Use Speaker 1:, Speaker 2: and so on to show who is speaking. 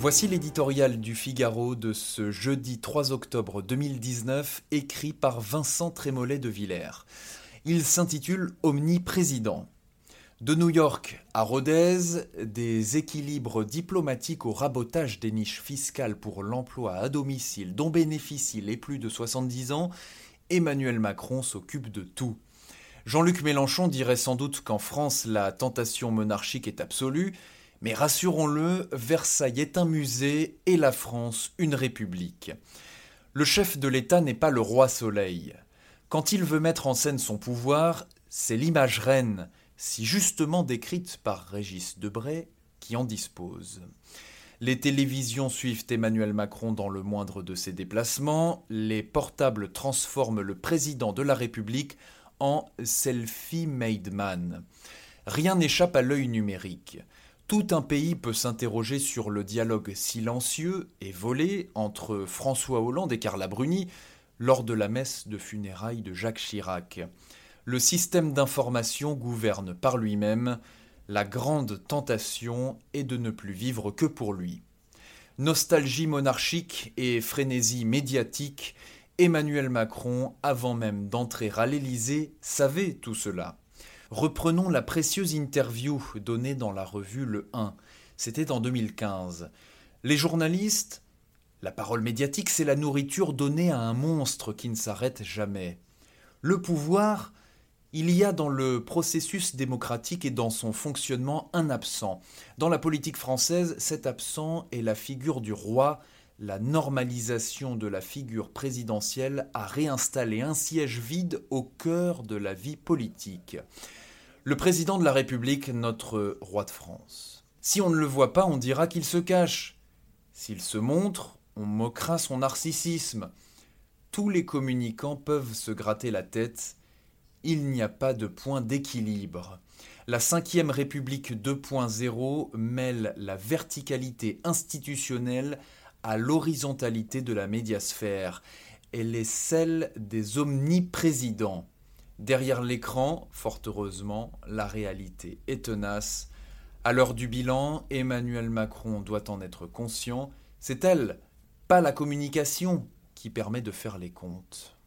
Speaker 1: Voici l'éditorial du Figaro de ce jeudi 3 octobre 2019, écrit par Vincent Trémollet de Villers. Il s'intitule Omniprésident. De New York à Rodez, des équilibres diplomatiques au rabotage des niches fiscales pour l'emploi à domicile dont bénéficient les plus de 70 ans, Emmanuel Macron s'occupe de tout. Jean-Luc Mélenchon dirait sans doute qu'en France la tentation monarchique est absolue, mais rassurons-le, Versailles est un musée et la France une république. Le chef de l'État n'est pas le roi soleil. Quand il veut mettre en scène son pouvoir, c'est l'image reine, si justement décrite par Régis Debray, qui en dispose. Les télévisions suivent Emmanuel Macron dans le moindre de ses déplacements, les portables transforment le président de la République en selfie made man. Rien n'échappe à l'œil numérique. Tout un pays peut s'interroger sur le dialogue silencieux et volé entre François Hollande et Carla Bruni lors de la messe de funérailles de Jacques Chirac. Le système d'information gouverne par lui-même, la grande tentation est de ne plus vivre que pour lui. Nostalgie monarchique et frénésie médiatique, Emmanuel Macron, avant même d'entrer à l'Élysée, savait tout cela. Reprenons la précieuse interview donnée dans la revue Le 1. C'était en 2015. Les journalistes, la parole médiatique, c'est la nourriture donnée à un monstre qui ne s'arrête jamais. Le pouvoir, il y a dans le processus démocratique et dans son fonctionnement un absent. Dans la politique française, cet absent est la figure du roi. La normalisation de la figure présidentielle a réinstallé un siège vide au cœur de la vie politique. Le président de la République, notre roi de France. Si on ne le voit pas, on dira qu'il se cache. S'il se montre, on moquera son narcissisme. Tous les communicants peuvent se gratter la tête. Il n'y a pas de point d'équilibre. La Ve République 2.0 mêle la verticalité institutionnelle à l'horizontalité de la médiasphère. Elle est celle des omniprésidents. Derrière l'écran, fort heureusement, la réalité est tenace. À l'heure du bilan, Emmanuel Macron doit en être conscient. C'est elle, pas la communication, qui permet de faire les comptes.